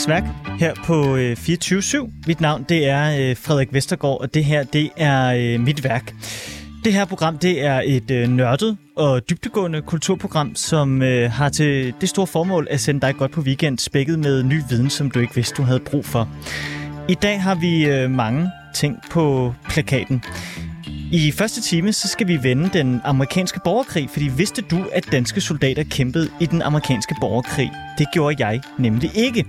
Frederiks værk her på øh, 24-7. Mit navn det er øh, Frederik Vestergaard, og det her det er øh, mit værk. Det her program det er et øh, nørdet og dybtegående kulturprogram, som øh, har til det store formål at sende dig godt på weekend, spækket med ny viden, som du ikke vidste, du havde brug for. I dag har vi mange ting på plakaten. I første time så skal vi vende den amerikanske borgerkrig, fordi vidste du, at danske soldater kæmpede i den amerikanske borgerkrig? Det gjorde jeg nemlig ikke.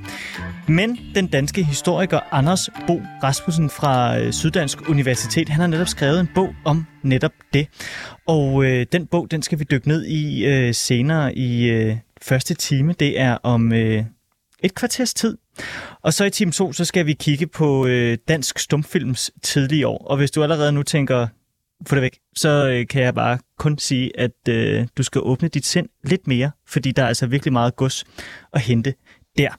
Men den danske historiker Anders Bo Rasmussen fra øh, Syddansk Universitet, han har netop skrevet en bog om netop det. Og øh, den bog, den skal vi dykke ned i øh, senere i øh, første time. Det er om øh, et kvarters tid. Og så i time 2, så skal vi kigge på øh, dansk stumfilms tidlige år. Og hvis du allerede nu tænker, få det væk, så øh, kan jeg bare kun sige, at øh, du skal åbne dit sind lidt mere, fordi der er altså virkelig meget gods at hente der.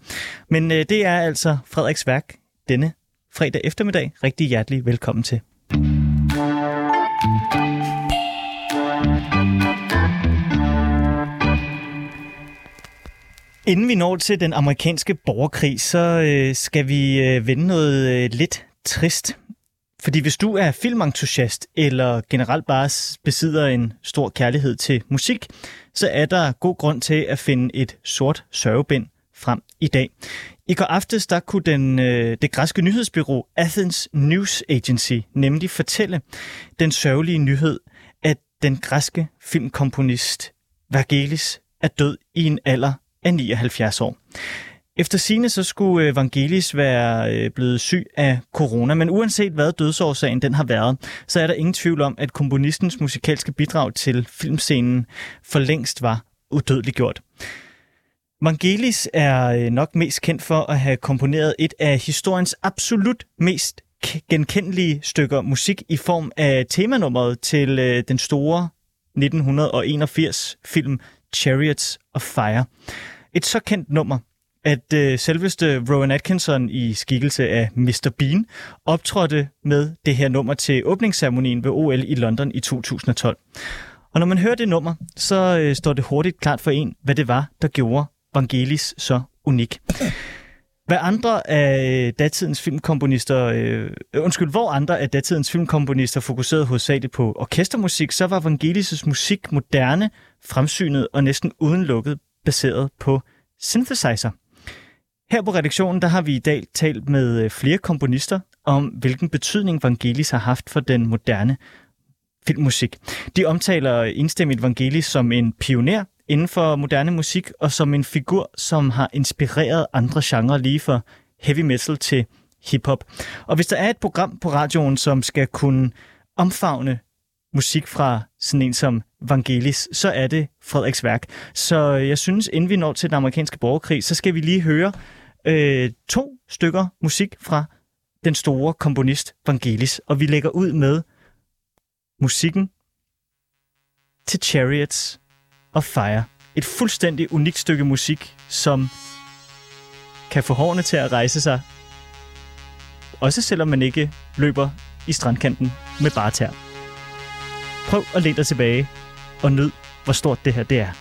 Men øh, det er altså Frederiks værk denne fredag eftermiddag. Rigtig hjertelig velkommen til. Inden vi når til den amerikanske borgerkrig, så øh, skal vi øh, vende noget øh, lidt trist. Fordi hvis du er filmentusiast, eller generelt bare besidder en stor kærlighed til musik, så er der god grund til at finde et sort sørgebind frem i dag. I går aftes der kunne den, øh, det græske nyhedsbyrå Athens News Agency nemlig fortælle den sørgelige nyhed, at den græske filmkomponist Vergelis er død i en alder af 79 år. Efter sine så skulle øh, Evangelis være øh, blevet syg af corona, men uanset hvad dødsårsagen den har været, så er der ingen tvivl om, at komponistens musikalske bidrag til filmscenen for længst var udødeliggjort. Vangelis er øh, nok mest kendt for at have komponeret et af historiens absolut mest genkendelige stykker musik i form af temanummeret til den store 1981 film Chariots of Fire. Et så kendt nummer, at øh, selveste Rowan Atkinson i skikkelse af Mr. Bean optrådte med det her nummer til åbningsceremonien ved OL i London i 2012. Og når man hører det nummer, så øh, står det hurtigt klart for en, hvad det var, der gjorde Vangelis så unik. Hvad andre af datidens filmkomponister, øh, undskyld, hvor andre af datidens filmkomponister fokuserede hovedsageligt på orkestermusik, så var Vangelis' musik moderne, fremsynet og næsten udenlukket baseret på synthesizer. Her på redaktionen der har vi i dag talt med øh, flere komponister om, hvilken betydning Vangelis har haft for den moderne filmmusik. De omtaler indstemmigt Vangelis som en pioner inden for moderne musik, og som en figur, som har inspireret andre genrer lige fra heavy metal til hiphop. Og hvis der er et program på radioen, som skal kunne omfavne musik fra sådan en som Vangelis, så er det Frederiks værk. Så øh, jeg synes, inden vi når til den amerikanske borgerkrig, så skal vi lige høre øh, to stykker musik fra den store komponist Vangelis, og vi lægger ud med musikken til Chariots of Fire. Et fuldstændig unikt stykke musik, som kan få hårene til at rejse sig, også selvom man ikke løber i strandkanten med bare tær. Prøv at læne dig tilbage og nyd, hvor stort det her det er.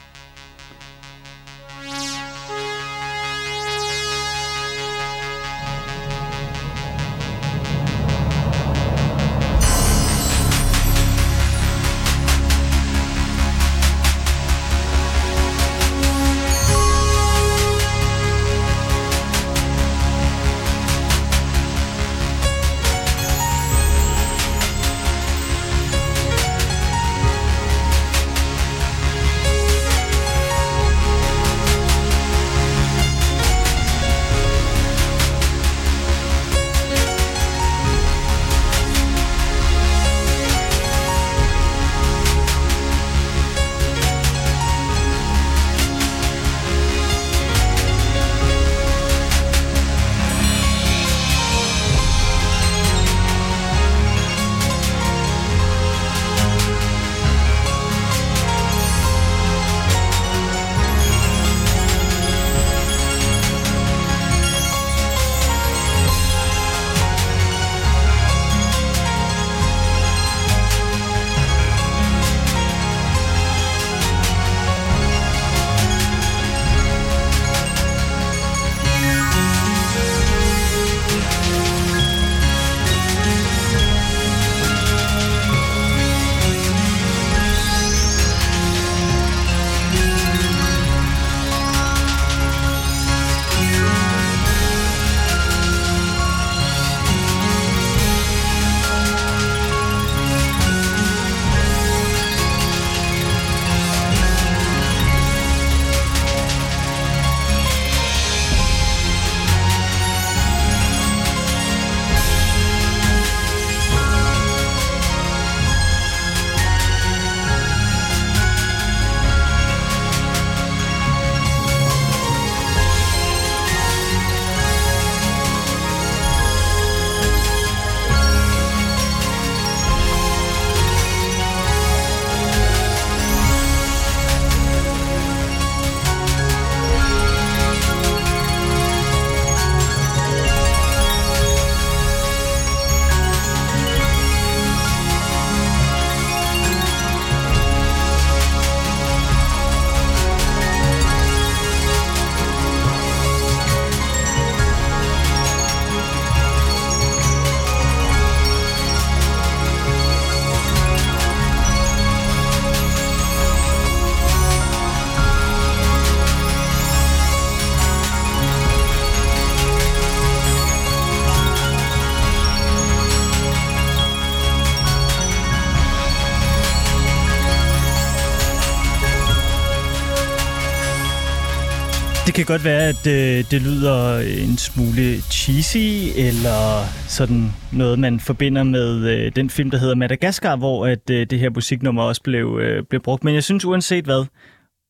Det kan godt være, at øh, det lyder en smule cheesy, eller sådan noget, man forbinder med øh, den film, der hedder Madagaskar, hvor at øh, det her musiknummer også blev, øh, blev brugt. Men jeg synes uanset hvad,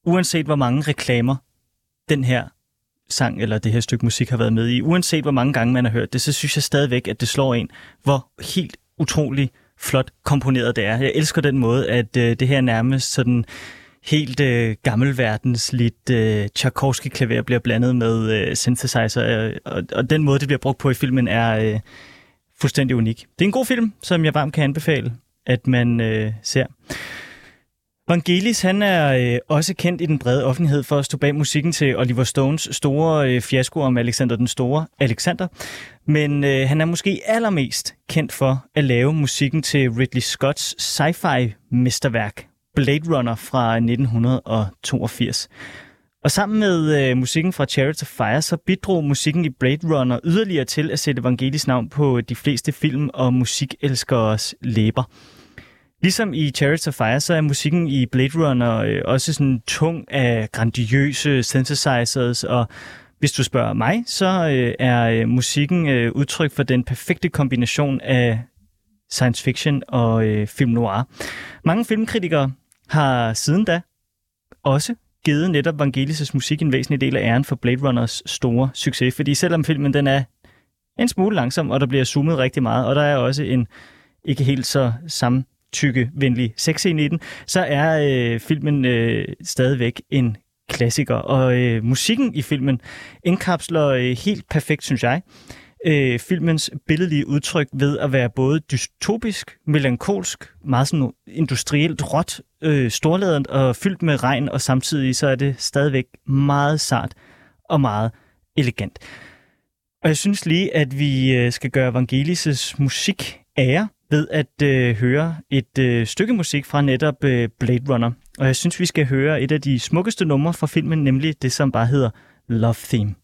uanset hvor mange reklamer den her sang eller det her stykke musik har været med i, uanset hvor mange gange man har hørt det, så synes jeg stadigvæk, at det slår en, hvor helt utrolig flot komponeret det er. Jeg elsker den måde, at øh, det her nærmest sådan helt øh, gammelverdensligt øh, Tchaikovsky-klaver bliver blandet med øh, synthesizer, øh, og, og den måde, det bliver brugt på i filmen, er øh, fuldstændig unik. Det er en god film, som jeg varmt kan anbefale, at man øh, ser. Vangelis han er øh, også kendt i den brede offentlighed for at stå bag musikken til Oliver Stones store øh, fiasko om Alexander den Store, Alexander. Men øh, han er måske allermest kendt for at lave musikken til Ridley Scotts sci-fi mesterværk Blade Runner fra 1982. Og sammen med øh, musikken fra Chariots of Fire, så bidrog musikken i Blade Runner yderligere til at sætte Vangelis navn på de fleste film- og musikelskers læber. Ligesom i Chariots of Fire, så er musikken i Blade Runner øh, også sådan tung af grandiøse synthesizers, og hvis du spørger mig, så øh, er øh, musikken øh, udtryk for den perfekte kombination af science fiction og øh, film noir. Mange filmkritikere har siden da også givet netop Vangelis' musik en væsentlig del af æren for Blade Runners store succes, fordi selvom filmen den er en smule langsom, og der bliver zoomet rigtig meget, og der er også en ikke helt så samtykkevenlig sexscene i den, så er øh, filmen øh, stadigvæk en klassiker. Og øh, musikken i filmen indkapsler øh, helt perfekt, synes jeg, øh, Øh, filmens billedlige udtryk ved at være både dystopisk, melankolsk, meget sådan industrielt råt, øh, storladent og fyldt med regn, og samtidig så er det stadigvæk meget sart og meget elegant. Og jeg synes lige, at vi øh, skal gøre Vangelis' musik ære ved at øh, høre et øh, stykke musik fra netop øh, Blade Runner. Og jeg synes, vi skal høre et af de smukkeste numre fra filmen, nemlig det, som bare hedder Love Theme.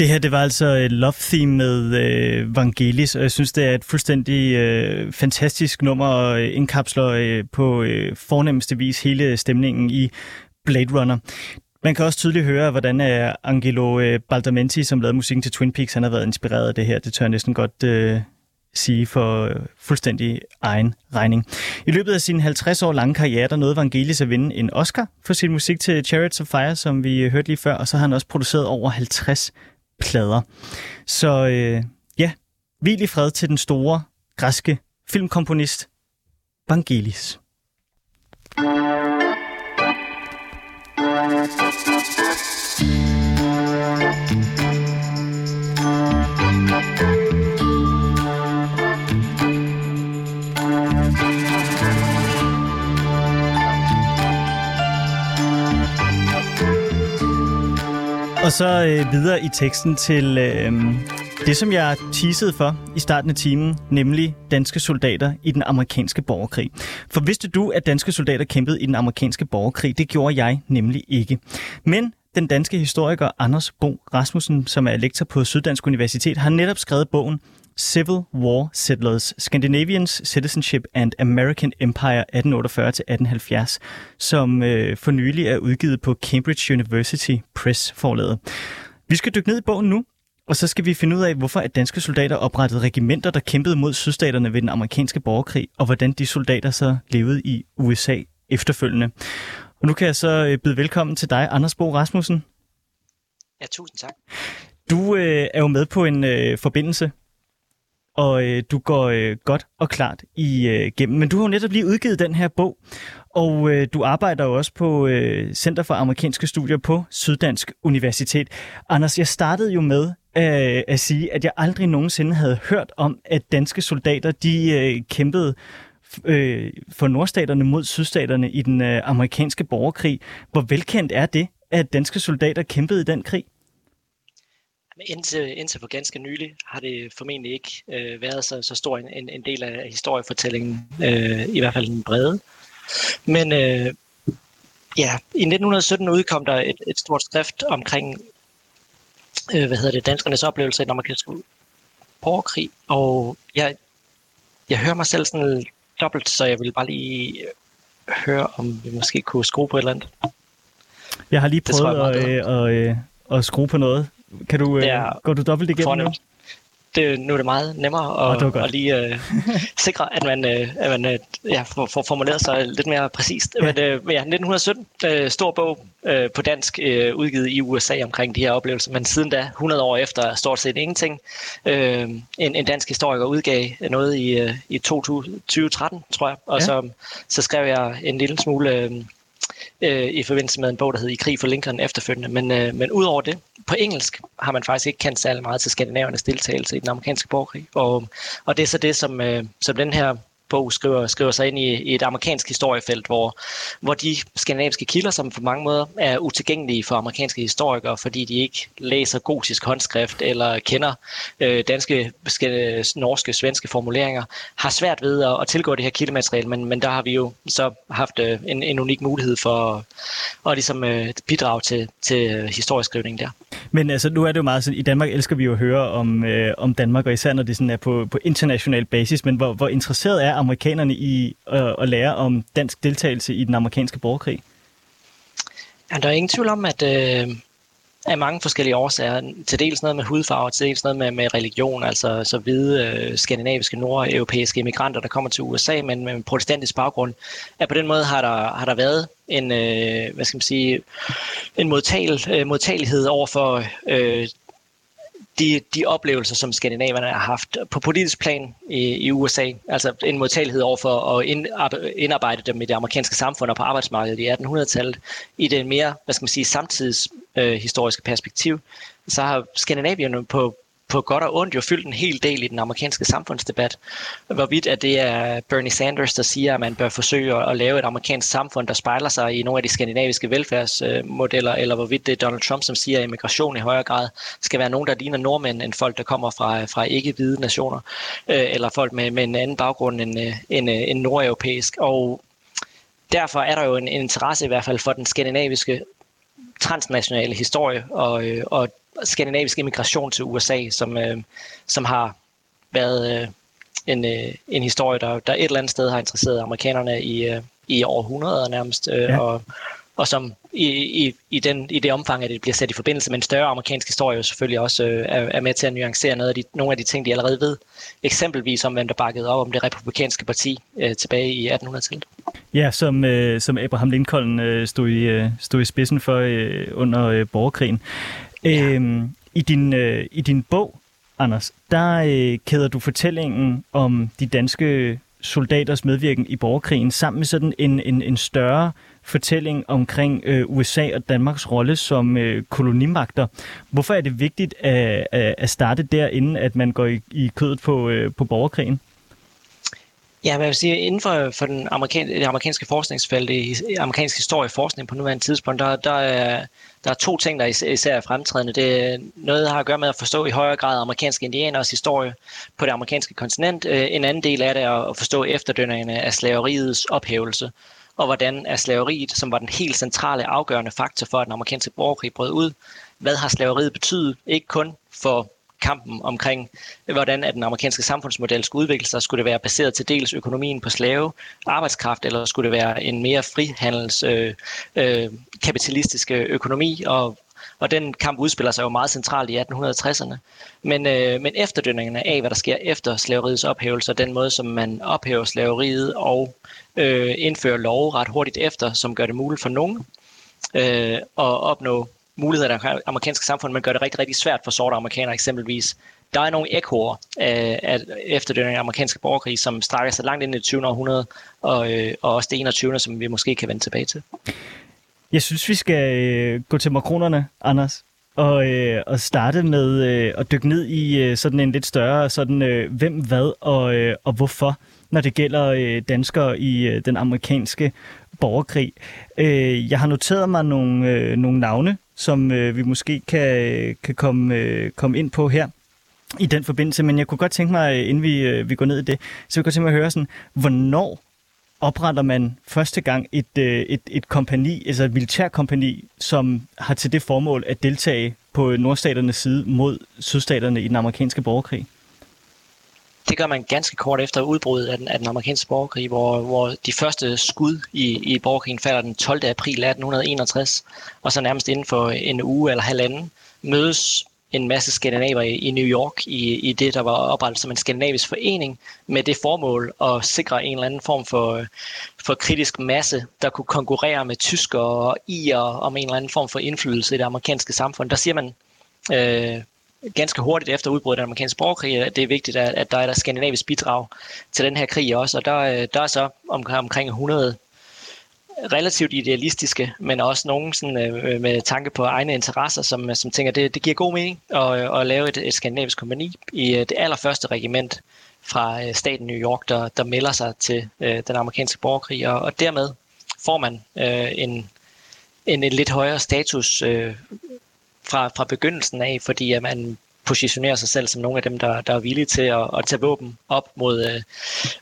Det her, det var altså øh, et Love Theme med øh, Vangelis, og jeg synes, det er et fuldstændig øh, fantastisk nummer, og øh, indkapsler øh, på øh, fornemmeste vis hele stemningen i Blade Runner. Man kan også tydeligt høre, hvordan øh, Angelo øh, Baldamenti, som lavede musikken til Twin Peaks, han har været inspireret af det her. Det tør jeg næsten godt øh, sige for øh, fuldstændig egen regning. I løbet af sin 50 år lange karriere, der nåede Vangelis at vinde en Oscar for sin musik til Chariots of Fire, som vi hørte lige før, og så har han også produceret over 50 plader. Så øh, ja, hvil i fred til den store græske filmkomponist Vangelis. Og så øh, videre i teksten til øh, det, som jeg teasede for i starten af timen, nemlig danske soldater i den amerikanske borgerkrig. For vidste du, at danske soldater kæmpede i den amerikanske borgerkrig? Det gjorde jeg nemlig ikke. Men den danske historiker Anders Bo Rasmussen, som er lektor på Syddansk Universitet, har netop skrevet bogen Civil War Settlers, Scandinavians Citizenship and American Empire 1848-1870, som øh, for nylig er udgivet på Cambridge University Press forlaget. Vi skal dykke ned i bogen nu, og så skal vi finde ud af, hvorfor at danske soldater oprettede regimenter, der kæmpede mod sydstaterne ved den amerikanske borgerkrig, og hvordan de soldater så levede i USA efterfølgende. Og nu kan jeg så øh, byde velkommen til dig, Anders Bo Rasmussen. Ja, tusind tak. Du øh, er jo med på en øh, forbindelse og øh, du går øh, godt og klart igennem. Øh, Men du har jo netop lige udgivet den her bog, og øh, du arbejder jo også på øh, Center for Amerikanske Studier på Syddansk Universitet. Anders, jeg startede jo med øh, at sige, at jeg aldrig nogensinde havde hørt om, at danske soldater de øh, kæmpede øh, for nordstaterne mod sydstaterne i den øh, amerikanske borgerkrig. Hvor velkendt er det, at danske soldater kæmpede i den krig? Indtil, indtil for ganske nylig har det formentlig ikke øh, været så, så stor en, en del af historiefortællingen, øh, i hvert fald den brede. Men øh, ja, i 1917 udkom der et, et stort skrift omkring, øh, hvad hedder det, danskernes oplevelse af den amerikanske borgerkrig, og jeg, jeg hører mig selv sådan dobbelt, så jeg vil bare lige høre, om vi måske kunne skrue på et eller andet. Jeg har lige prøvet at, øh, at, øh, at skrue på noget. Kan du, øh, går du dobbelt igennem nu? Det, nu er det meget nemmere at, oh, at lige øh, sikre, at man, øh, at man øh, ja, får, får formuleret sig lidt mere præcist. Ja. Men, øh, ja, 1917, øh, stor bog øh, på dansk, øh, udgivet i USA omkring de her oplevelser, men siden da, 100 år efter, stort set ingenting. Øh, en, en dansk historiker udgav noget i, øh, i 2013, tror jeg, og ja. så, så skrev jeg en lille smule... Øh, øh, i forbindelse med en bog, der hedder I krig for Lincoln efterfølgende. Men, øh, men udover det, på engelsk har man faktisk ikke kendt særlig meget til skandinavernes deltagelse i den amerikanske borgerkrig. Og, og det er så det, som, øh, som den her bog skriver, skriver sig ind i, i et amerikansk historiefelt, hvor, hvor de skandinaviske kilder, som på mange måder er utilgængelige for amerikanske historikere, fordi de ikke læser gotisk håndskrift eller kender øh, danske, skal, norske, svenske formuleringer, har svært ved at, at tilgå det her kildemateriale, men, men der har vi jo så haft øh, en, en unik mulighed for at ligesom, øh, bidrage til, til øh, historieskrivningen der. Men altså, nu er det jo meget sådan, i Danmark elsker vi jo at høre om, øh, om Danmark, og især når det sådan er på, på international basis, men hvor, hvor interesseret er amerikanerne i øh, at lære om dansk deltagelse i den amerikanske borgerkrig? Ja, der er ingen tvivl om, at øh, af mange forskellige årsager, til dels noget med hudfarve, til dels noget med, med religion, altså så hvide øh, skandinaviske, nordeuropæiske immigranter, der kommer til USA, men med en protestantisk baggrund, at på den måde har der, har der været en, øh, hvad skal man sige, en modtagel, øh, modtagelighed over for øh, de, de oplevelser, som skandinaverne har haft på politisk plan i, i USA. Altså en modtagelighed over for at indarbejde dem i det amerikanske samfund og på arbejdsmarkedet i 1800-tallet i det mere, hvad skal man sige, samtidshistoriske øh, historiske perspektiv. Så har skandinavierne på, på godt og ondt jo fyldt en hel del i den amerikanske samfundsdebat. Hvorvidt at det er Bernie Sanders, der siger, at man bør forsøge at lave et amerikansk samfund, der spejler sig i nogle af de skandinaviske velfærdsmodeller, eller hvorvidt det er Donald Trump, som siger, at immigration i højere grad skal være nogen, der ligner nordmænd, end folk, der kommer fra, fra ikke-hvide nationer, øh, eller folk med, med en anden baggrund end, øh, end, øh, end nordeuropæisk. Og derfor er der jo en, en interesse i hvert fald for den skandinaviske transnationale historie og, og skandinavisk immigration til USA, som, øh, som har været øh, en, øh, en historie, der, der et eller andet sted har interesseret amerikanerne i, øh, i århundreder nærmest, øh, ja. og, og som i, i, i, den, i det omfang, at det bliver sat i forbindelse med en større amerikansk historie, jo selvfølgelig også øh, er, er med til at nuancere noget af de, nogle af de ting, de allerede ved. Eksempelvis om, hvem der bakkede op om det republikanske parti øh, tilbage i 1800-tallet. Ja, som, øh, som Abraham Lincoln øh, stod, i, øh, stod i spidsen for øh, under øh, borgerkrigen. Ja. Øh, i, din, øh, I din bog, Anders, der øh, kæder du fortællingen om de danske soldaters medvirken i borgerkrigen sammen med sådan en, en, en større fortælling omkring øh, USA og Danmarks rolle som øh, kolonimagter. Hvorfor er det vigtigt at, at starte der, inden at man går i, i kødet på, øh, på borgerkrigen? Ja, jeg vil sige, inden for, for den amerikan, det amerikanske forskningsfelt, i amerikansk historieforskning på nuværende tidspunkt, der, der, er, der er to ting, der især er fremtrædende. Det er noget, der har at gøre med at forstå i højere grad amerikanske indianers historie på det amerikanske kontinent. Øh, en anden del af det er at forstå efterdønningerne af slaveriets ophævelse, og hvordan er slaveriet, som var den helt centrale afgørende faktor for, at den amerikanske borgerkrig brød ud, hvad har slaveriet betydet, ikke kun for kampen omkring, hvordan at den amerikanske samfundsmodel skulle udvikle sig. Skulle det være baseret til dels økonomien på slave, arbejdskraft, eller skulle det være en mere frihandels øh, øh, økonomi? Og, og den kamp udspiller sig jo meget centralt i 1860'erne. Men, øh, men efterdønningerne af, hvad der sker efter slaveriets ophævelse, og den måde, som man ophæver slaveriet og øh, indfører lov ret hurtigt efter, som gør det muligt for nogen øh, at opnå muligheder i det amerikanske samfund, men gør det rigtig, rigtig svært for sorte amerikanere eksempelvis. Der er nogle ekoer øh, af efter den amerikanske borgerkrig, som strækker sig langt ind i det 20. århundrede, og, øh, og også det 21. som vi måske kan vende tilbage til. Jeg synes, vi skal øh, gå til makronerne, Anders, og, øh, og starte med øh, at dykke ned i øh, sådan en lidt større, sådan øh, hvem, hvad og, øh, og hvorfor, når det gælder øh, danskere i øh, den amerikanske borgerkrig. Øh, jeg har noteret mig nogle, øh, nogle navne, som øh, vi måske kan, kan komme, øh, komme ind på her i den forbindelse. Men jeg kunne godt tænke mig, øh, inden vi, øh, vi går ned i det, så jeg kunne tænke mig at høre sådan, hvornår opretter man første gang et, øh, et, et kompani, altså et militærkompani, som har til det formål at deltage på nordstaternes side mod sydstaterne i den amerikanske borgerkrig? Det gør man ganske kort efter udbruddet af den, af den amerikanske borgerkrig, hvor, hvor de første skud i, i borgerkrigen falder den 12. april 1861, og så nærmest inden for en uge eller halvanden mødes en masse skandinaver i, i New York i, i det, der var oprettet som en skandinavisk forening, med det formål at sikre en eller anden form for, for kritisk masse, der kunne konkurrere med tyskere og irer om en eller anden form for indflydelse i det amerikanske samfund. Der siger man øh, ganske hurtigt efter udbruddet af den amerikanske borgerkrig, at det er vigtigt, at, at der er der skandinavisk bidrag til den her krig også. Og der, øh, der er så omkring 100 relativt idealistiske, men også nogen sådan, øh, med tanke på egne interesser, som, øh, som tænker, det, det giver god mening at, øh, at lave et, et skandinavisk kompani i det allerførste regiment fra øh, staten New York, der, der melder sig til øh, den amerikanske borgerkrig, og, og dermed får man øh, en, en, en lidt højere status øh, fra, fra begyndelsen af, fordi at man positionerer sig selv som nogle af dem, der, der er villige til at, at tage våben op mod, øh,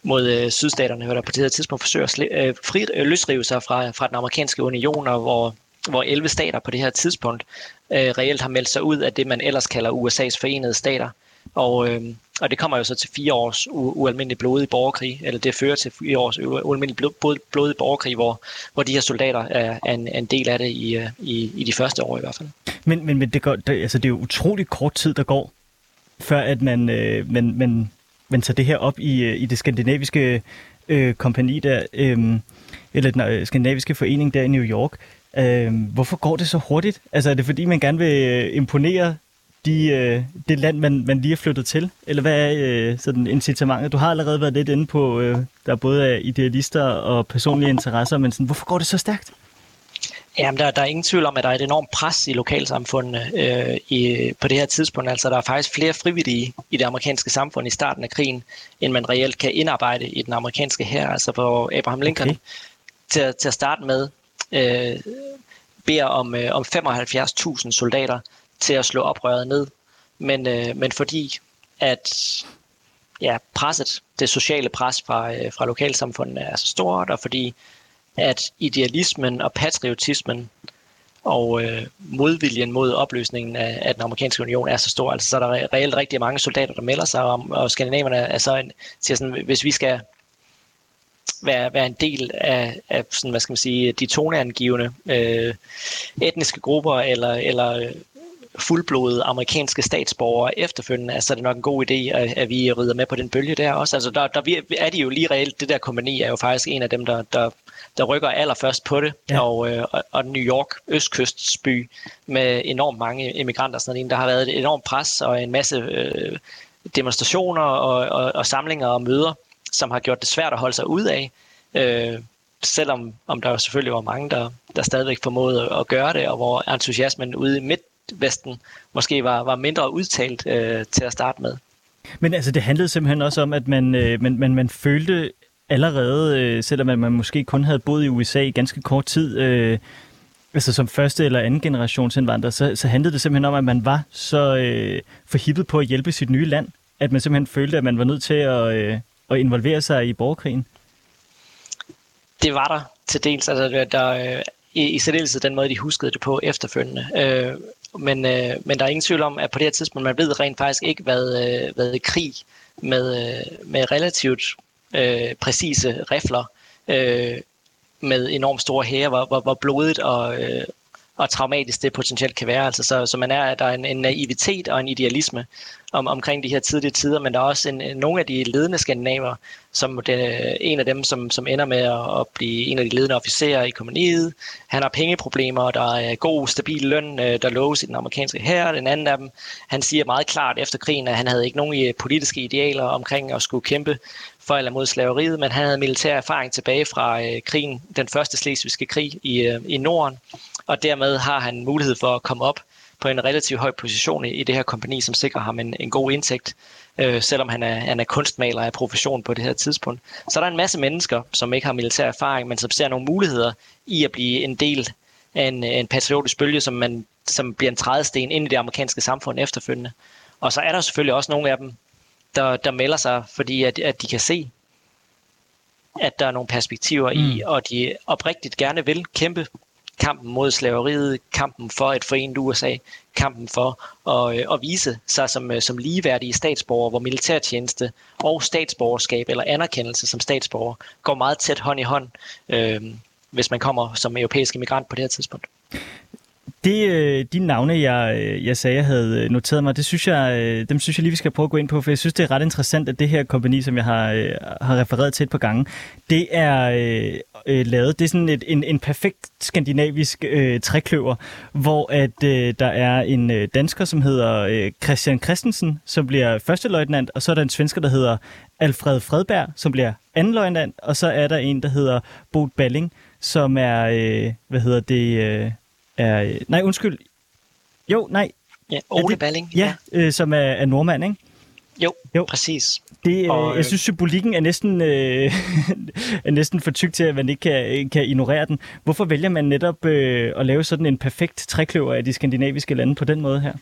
mod øh, sydstaterne, der på det her tidspunkt forsøger at sli, øh, fri, øh, løsrive sig fra, fra den amerikanske union, og hvor, hvor 11 stater på det her tidspunkt øh, reelt har meldt sig ud af det, man ellers kalder USA's forenede stater. Og, øh, og det kommer jo så til fire års u- ualmindelig blodig borgerkrig, eller det fører til fire års ualmindelig blod, blodig borgerkrig, hvor, hvor de her soldater er, er en, en del af det i, øh, i, i de første år i hvert fald. Men, men, men det, går, det, altså det er jo utrolig kort tid, der går, før at man, øh, man, man, man tager det her op i, øh, i det skandinaviske øh, kompani der, øh, eller den øh, skandinaviske forening der i New York. Øh, hvorfor går det så hurtigt? Altså er det fordi, man gerne vil øh, imponere de, øh, det land, man, man lige er flyttet til? Eller hvad er øh, sådan incitamentet? Du har allerede været lidt inde på, øh, der både er idealister og personlige interesser, men sådan, hvorfor går det så stærkt? Jamen, der, der er ingen tvivl om, at der er et enormt pres i lokalsamfundene øh, i, på det her tidspunkt. Altså, der er faktisk flere frivillige i det amerikanske samfund i starten af krigen, end man reelt kan indarbejde i den amerikanske her. Altså, hvor Abraham Lincoln okay. til, til at starte med øh, beder om, øh, om 75.000 soldater til at slå oprøret ned. Men, øh, men fordi at ja, presset, det sociale pres fra, øh, fra lokalsamfundet er så stort, og fordi at idealismen og patriotismen og øh, modviljen mod opløsningen af, af den amerikanske union er så stor. Altså, så er der reelt rigtig mange soldater, der melder sig, og, og skandinaverne er så en, siger sådan, hvis vi skal være, være en del af, af sådan, hvad skal man sige, de toneangivende øh, etniske grupper eller, eller fuldblodede amerikanske statsborgere efterfølgende, altså er det nok en god idé, at, at vi rider med på den bølge der også. Altså der, der er de jo lige reelt, det der kompani er jo faktisk en af dem, der, der, der rykker allerførst på det, ja. og, øh, og New York, østkystsby, med enormt mange immigranter, sådan en, der har været et enormt pres og en masse øh, demonstrationer og, og, og samlinger og møder, som har gjort det svært at holde sig ud af. Øh, selvom om der jo selvfølgelig var mange, der, der stadigvæk formåede at gøre det, og hvor entusiasmen ude i midt, Vesten måske var, var mindre udtalt øh, til at starte med. Men altså, det handlede simpelthen også om, at man, øh, man, man, man følte allerede, øh, selvom man måske kun havde boet i USA i ganske kort tid, øh, altså som første eller anden generations indvandrer, så, så handlede det simpelthen om, at man var så øh, forhippet på at hjælpe sit nye land, at man simpelthen følte, at man var nødt til at, øh, at involvere sig i borgerkrigen. Det var der til dels. Altså, der, der, i, i særdeleshed den måde, de huskede det på efterfølgende. Øh, men, øh, men der er ingen tvivl om, at på det her tidspunkt, man ved rent faktisk ikke, hvad, øh, hvad krig med, øh, med relativt øh, præcise rifler øh, med enormt store hære, hvor, hvor, hvor blodigt og, øh, og traumatisk det potentielt kan være. Altså, så, så man er, der er en, en naivitet og en idealisme om, omkring de her tidlige tider, men der er også en, nogle af de ledende skandinaver, som det, en af dem, som, som ender med at, at blive en af de ledende officerer i kompaniet. Han har pengeproblemer, der er god, stabil løn, øh, der loves i den amerikanske hær. Den anden af dem, han siger meget klart efter krigen, at han havde ikke nogen øh, politiske idealer omkring at skulle kæmpe for eller mod slaveriet, men han havde militær erfaring tilbage fra øh, krigen, den første slesvigske krig i, øh, i Norden, og dermed har han mulighed for at komme op på en relativt høj position i, i det her kompani, som sikrer ham en, en god indtægt, øh, selvom han er, han er kunstmaler af profession på det her tidspunkt. Så der er en masse mennesker, som ikke har militær erfaring, men som ser nogle muligheder i at blive en del af en, en patriotisk bølge, som, man, som bliver en trædesten ind i det amerikanske samfund efterfølgende. Og så er der selvfølgelig også nogle af dem, der, der melder sig, fordi at, at de kan se, at der er nogle perspektiver mm. i, og de oprigtigt gerne vil kæmpe kampen mod slaveriet, kampen for et forenet USA, kampen for at, øh, at vise sig som, øh, som ligeværdige statsborger, hvor militærtjeneste og statsborgerskab eller anerkendelse som statsborger går meget tæt hånd i hånd, øh, hvis man kommer som europæisk immigrant på det her tidspunkt. Det, øh, de navne, jeg, øh, jeg sagde, jeg havde øh, noteret mig, det synes jeg, dem synes jeg lige, vi skal prøve at gå ind på, for jeg synes, det er ret interessant, at det her kompani, som jeg har, har refereret til et par gange, det er øh, lavet, det er sådan et, en, en perfekt skandinavisk øh, trækløver, hvor at øh, der er en øh, dansker, som hedder øh, Christian Christensen, som bliver første løjtnant, og så er der en svensker, der hedder Alfred Fredberg, som bliver anden løjtnant, og så er der en, der hedder Bot Balling, som er, øh, hvad hedder det... Øh, er... Nej, undskyld. Jo, nej. Ja, Ole det, Balling. Ja, ja. Øh, som er, er nordmand, ikke? Jo, jo. præcis. Det, øh, og, jeg synes, symbolikken er næsten, øh, er næsten for tyk til, at man ikke kan, kan ignorere den. Hvorfor vælger man netop øh, at lave sådan en perfekt trækløver af de skandinaviske lande på den måde her?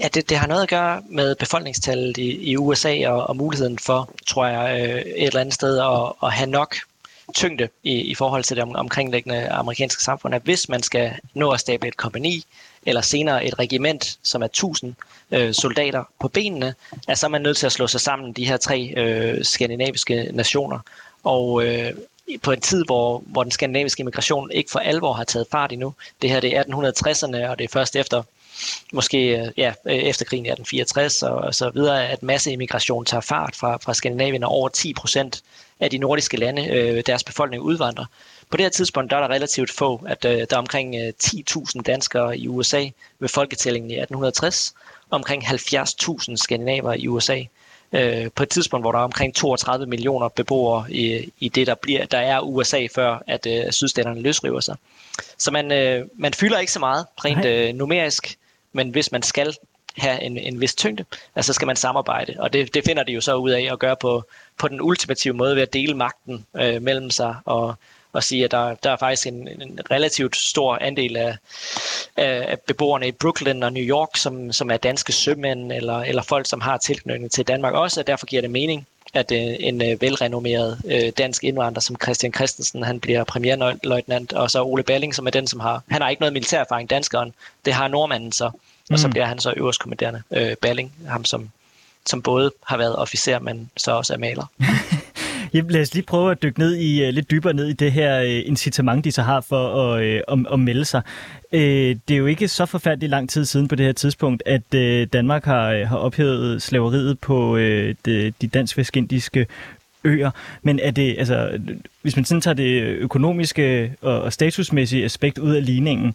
Ja, det, det har noget at gøre med befolkningstallet i, i USA og, og muligheden for, tror jeg, øh, et eller andet sted at, at have nok tyngde i, i forhold til det om, omkringliggende amerikanske samfund, at hvis man skal nå at stable et kompani, eller senere et regiment, som er 1000 øh, soldater på benene, at så er man nødt til at slå sig sammen, de her tre øh, skandinaviske nationer. Og øh, på en tid, hvor, hvor den skandinaviske immigration ikke for alvor har taget fart endnu. Det her det er 1860'erne, og det er først efter måske øh, ja, øh, efter krigen i 1864 og, og så videre, at masseimmigration tager fart fra, fra Skandinavien, og over 10 procent af de nordiske lande, øh, deres befolkning udvandrer. På det her tidspunkt der er der relativt få, at øh, der er omkring øh, 10.000 danskere i USA ved folketællingen i 1860, og omkring 70.000 skandinaver i USA. Øh, på et tidspunkt, hvor der er omkring 32 millioner beboere i, i det, der, bliver, der er USA, før at øh, sydstaterne løsriver sig. Så man, øh, man fylder ikke så meget rent øh, numerisk, men hvis man skal have en, en vis tyngde, altså skal man samarbejde. Og det, det finder de jo så ud af at gøre på, på den ultimative måde ved at dele magten øh, mellem sig og, og sige, at der, der er faktisk en, en relativt stor andel af, af beboerne i Brooklyn og New York, som, som er danske sømænd eller, eller folk, som har tilknytning til Danmark også, og derfor giver det mening, at øh, en øh, velrenommeret øh, dansk indvandrer som Christian Christensen, han bliver premierløjtnant, og så Ole Balling, som er den, som har, han har ikke noget militærerfaring, danskeren, det har nordmanden så, og mm. så bliver han så øverst kommanderende øh, Balling, ham som, som både har været officer, men så også er maler. Jamen, lad os lige prøve at dykke ned i, uh, lidt dybere ned i det her uh, incitament, de så har for at, at, at melde sig. Det er jo ikke så forfærdeligt lang tid siden på det her tidspunkt, at Danmark har, har ophævet slaveriet på de, de dansk-vestindiske øer. Men er det, altså, hvis man sådan tager det økonomiske og, og statusmæssige aspekt ud af ligningen,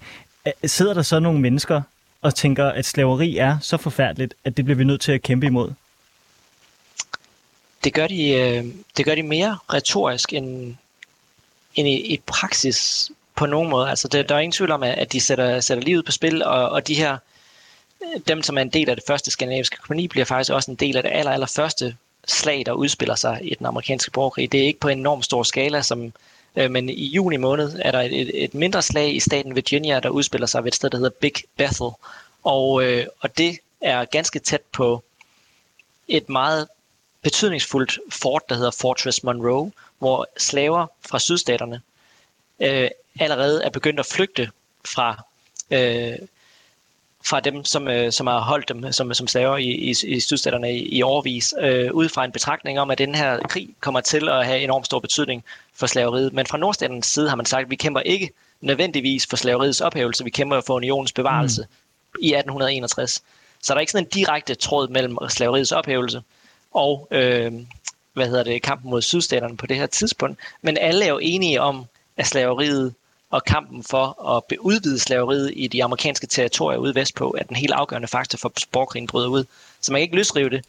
sidder der så nogle mennesker og tænker, at slaveri er så forfærdeligt, at det bliver vi nødt til at kæmpe imod? det gør de, øh, det gør de mere retorisk end, end i, i praksis på nogen måde. Altså, det, der er ingen tvivl om, at de sætter, sætter livet på spil, og, og de her, øh, dem som er en del af det første skandinaviske koloni, bliver faktisk også en del af det aller, aller første slag, der udspiller sig i den amerikanske borgerkrig. Det er ikke på en enorm stor skala, som, Øh, men i juni måned er der et, et mindre slag i staten Virginia, der udspiller sig ved et sted, der hedder Big Bethel. Og, øh, og det er ganske tæt på et meget betydningsfuldt fort, der hedder Fortress Monroe, hvor slaver fra sydstaterne øh, allerede er begyndt at flygte fra, øh, fra dem, som, øh, som har holdt dem som, som slaver i, i, i sydstaterne i, i overvis, øh, ud fra en betragtning om, at den her krig kommer til at have enormt stor betydning for slaveriet. Men fra nordstaternes side har man sagt, at vi kæmper ikke nødvendigvis for slaveriets ophævelse, vi kæmper for unionens bevarelse mm. i 1861. Så der er ikke sådan en direkte tråd mellem slaveriets ophævelse og øh, hvad hedder det, kampen mod sydstaterne på det her tidspunkt. Men alle er jo enige om, at slaveriet og kampen for at udvide slaveriet i de amerikanske territorier ude vestpå er den helt afgørende faktor for, at borgerkrigen bryder ud. Så man kan ikke løsrive det,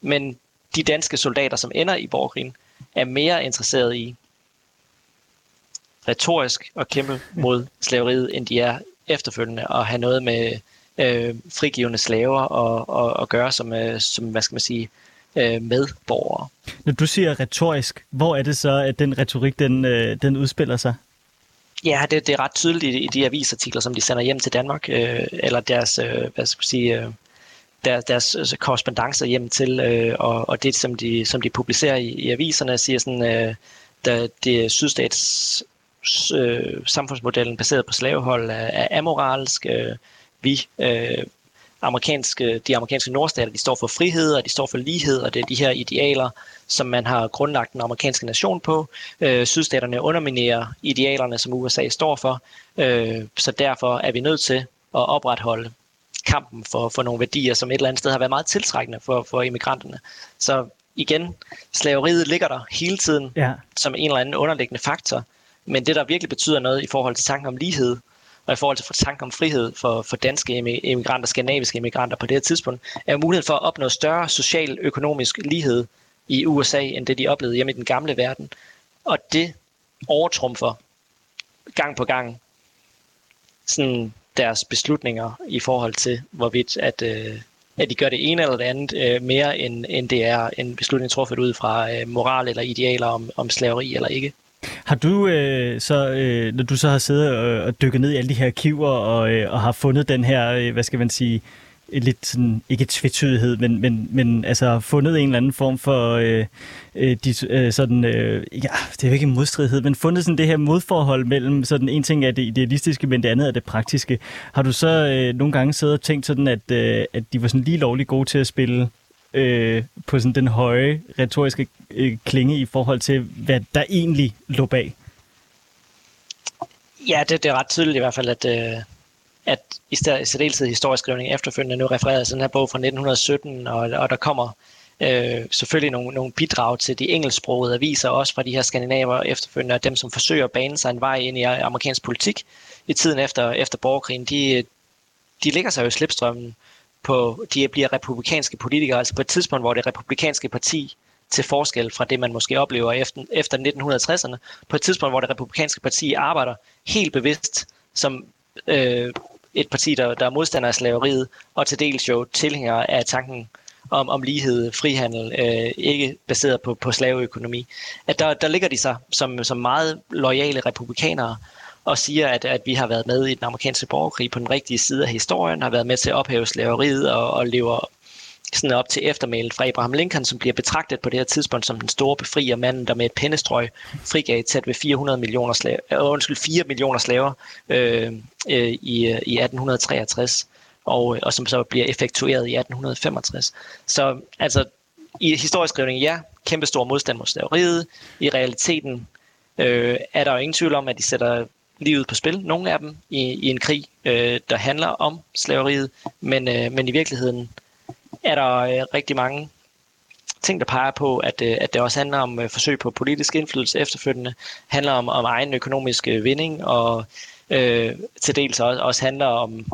men de danske soldater, som ender i borgerkrigen, er mere interesseret i retorisk at kæmpe mod slaveriet, end de er efterfølgende at have noget med øh, frigivende slaver og, og, og gøre som, øh, som, hvad skal man sige, øh, medborgere. Når du siger retorisk, hvor er det så, at den retorik den, øh, den udspiller sig? Ja, det, det er ret tydeligt i, de avisartikler, som de sender hjem til Danmark, øh, eller deres, øh, hvad skal jeg sige, øh, deres, deres øh, korrespondencer hjem til, øh, og, og det, som de, som de publicerer i, i aviserne, siger sådan, øh, der, det er sydstats øh, samfundsmodellen baseret på slavehold er, er amoralsk. Øh, vi øh, amerikanske, de amerikanske nordstater, de står for frihed, og de står for lighed, og det er de her idealer, som man har grundlagt den amerikanske nation på. Øh, sydstaterne underminerer idealerne, som USA står for, øh, så derfor er vi nødt til at opretholde kampen for, for nogle værdier, som et eller andet sted har været meget tiltrækkende for, for immigranterne. Så igen, slaveriet ligger der hele tiden ja. som en eller anden underliggende faktor, men det, der virkelig betyder noget i forhold til tanken om lighed, og i forhold til tanken om frihed for, for danske immigranter, skandinaviske immigranter på det her tidspunkt, er muligheden for at opnå større social økonomisk lighed i USA, end det de oplevede hjemme i den gamle verden. Og det overtrumfer gang på gang sådan deres beslutninger i forhold til, hvorvidt at, øh, at de gør det ene eller det andet øh, mere, end, end det er en beslutning truffet ud fra øh, moral eller idealer om, om slaveri eller ikke. Har du øh, så, øh, når du så har siddet og, og dykket ned i alle de her arkiver og, øh, og har fundet den her, øh, hvad skal man sige, lidt sådan, ikke tvetydighed, men, men, men altså fundet en eller anden form for øh, øh, de, øh, sådan, øh, ja, det er jo ikke en modstridighed, men fundet sådan det her modforhold mellem sådan en ting er det idealistiske, men det andet er det praktiske. Har du så øh, nogle gange siddet og tænkt sådan, at, øh, at de var sådan lige lovligt gode til at spille øh, på sådan den høje retoriske øh, klinge i forhold til, hvad der egentlig lå bag? Ja, det, det er ret tydeligt i hvert fald, at, øh, at i særdeleshed historieskrivning efterfølgende nu refererer til den her bog fra 1917, og, og der kommer øh, selvfølgelig nogle, nogle bidrag til de engelsksprogede aviser, også fra de her skandinaver efterfølgende, og dem, som forsøger at bane sig en vej ind i amerikansk politik i tiden efter, efter borgerkrigen, de, de ligger sig jo i slipstrømmen på, de bliver republikanske politikere, altså på et tidspunkt, hvor det republikanske parti, til forskel fra det, man måske oplever efter, efter 1960'erne, på et tidspunkt, hvor det republikanske parti arbejder helt bevidst som øh, et parti, der, der er modstander af slaveriet, og til dels jo tilhænger af tanken om, om lighed, frihandel, øh, ikke baseret på, på slaveøkonomi, at der, der ligger de sig som, som meget lojale republikanere, og siger, at, at vi har været med i den amerikanske borgerkrig på den rigtige side af historien, har været med til at ophæve slaveriet og, og lever sådan op til eftermælet fra Abraham Lincoln, som bliver betragtet på det her tidspunkt som den store befrier manden, der med et pennestrøg frigav tæt ved 400 millioner slaver, øh, undskyld, 4 millioner slaver øh, øh, i, i 1863, og, øh, og som så bliver effektueret i 1865. Så altså, i historieskrivningen, ja, kæmpe stor modstand mod slaveriet. I realiteten øh, er der jo ingen tvivl om, at de sætter livet på spil, nogle af dem, i, i en krig, øh, der handler om slaveriet, men, øh, men i virkeligheden er der øh, rigtig mange ting, der peger på, at, øh, at det også handler om øh, forsøg på politisk indflydelse efterfølgende, handler om, om egen økonomisk øh, vinding, og øh, til dels også, også handler om,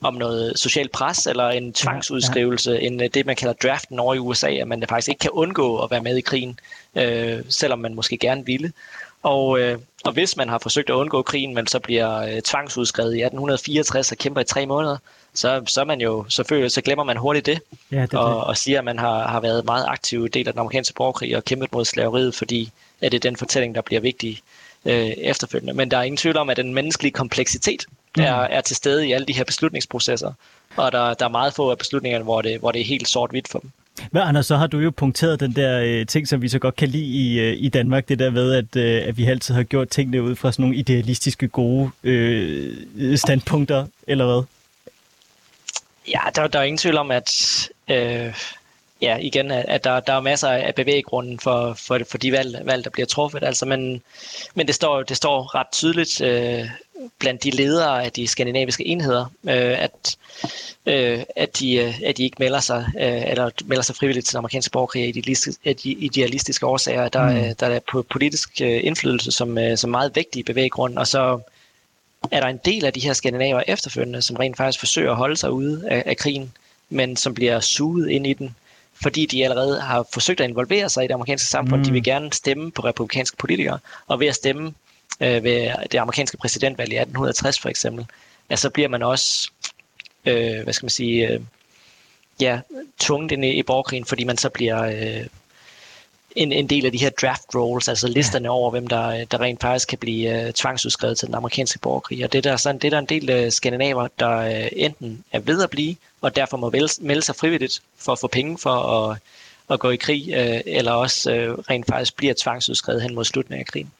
om noget social pres eller en tvangsudskrivelse, ja, ja. en, øh, det man kalder draften over i USA, at man faktisk ikke kan undgå at være med i krigen, øh, selvom man måske gerne ville. Og, øh, og hvis man har forsøgt at undgå krigen, men så bliver øh, tvangsudskrevet i 1864 og kæmper i tre måneder, så, så, man jo, selvfølgelig, så glemmer man hurtigt det, ja, det, og, det. og siger, at man har, har været meget aktiv del af den amerikanske borgerkrig og kæmpet mod slaveriet, fordi at det er den fortælling, der bliver vigtig øh, efterfølgende. Men der er ingen tvivl om, at den menneskelige kompleksitet mm. er, er til stede i alle de her beslutningsprocesser, og der, der er meget få af beslutningerne, hvor det, hvor det er helt sort-hvidt for dem. Men Anders, så har du jo punkteret den der øh, ting, som vi så godt kan lide i, øh, i Danmark, det der ved, at, øh, at vi altid har gjort tingene ud fra sådan nogle idealistiske, gode øh, standpunkter, eller hvad? Ja, der, der er ingen tvivl om, at øh, ja, igen, at der, der er masser af bevæggrunden for, for, for de valg, valg, der bliver truffet. Altså, men, men det, står, det står ret tydeligt øh, blandt de ledere af de skandinaviske enheder, øh, at, øh, at, de, øh, at de ikke melder sig, øh, eller melder sig frivilligt til den amerikanske borgerkrig af de idealistiske årsager. Der, mm. der er på politisk øh, indflydelse som, øh, som meget vigtig bevæggrund, og så er der en del af de her skandinaver efterfølgende, som rent faktisk forsøger at holde sig ude af, af krigen, men som bliver suget ind i den, fordi de allerede har forsøgt at involvere sig i det amerikanske samfund. Mm. De vil gerne stemme på republikanske politikere, og ved at stemme øh, ved det amerikanske præsidentvalg i 1860 for eksempel, ja, så bliver man også, øh, hvad skal man sige, øh, ja, tvunget ind i, i borgerkrigen, fordi man så bliver øh, en, en del af de her draft rolls, altså listerne ja. over, hvem der, der rent faktisk kan blive uh, tvangsudskrevet til den amerikanske borgerkrig. Og det der, sådan, det er der en del uh, skandinaver, der uh, enten er ved at blive, og derfor må vælge, melde sig frivilligt for at få penge for at, at gå i krig, uh, eller også uh, rent faktisk bliver tvangsudskrevet hen mod slutningen af krigen.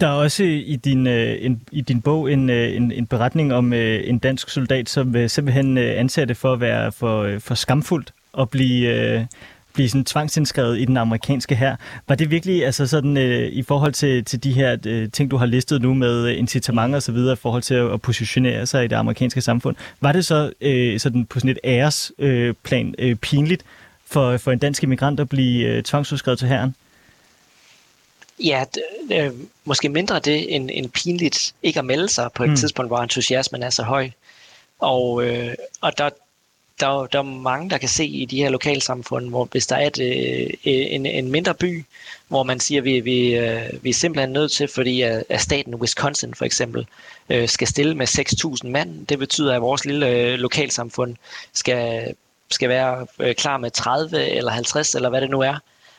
Der er også i din, øh, en, i din bog en, øh, en, en beretning om øh, en dansk soldat, som simpelthen ansatte for at være for, for skamfuldt at blive, blive sådan tvangsindskrevet i den amerikanske her. Var det virkelig altså sådan øh, i forhold til, til de her øh, ting, du har listet nu med incitamenter og så videre, i forhold til at, at positionere sig i det amerikanske samfund, var det så øh, sådan på sådan et æresplan øh, øh, pinligt for, for en dansk immigrant at blive øh, tvangsudskrevet til herren? Ja, øh, måske mindre det end, end pinligt ikke at melde sig på et mm. tidspunkt, hvor entusiasmen er så høj. Og, øh, og der, der, der er mange, der kan se i de her lokalsamfund, hvor hvis der er et, øh, en, en mindre by, hvor man siger, at vi, vi, øh, vi er simpelthen nødt til, fordi at staten Wisconsin for eksempel øh, skal stille med 6.000 mand. Det betyder, at vores lille lokalsamfund skal, skal være klar med 30 eller 50 eller hvad det nu er.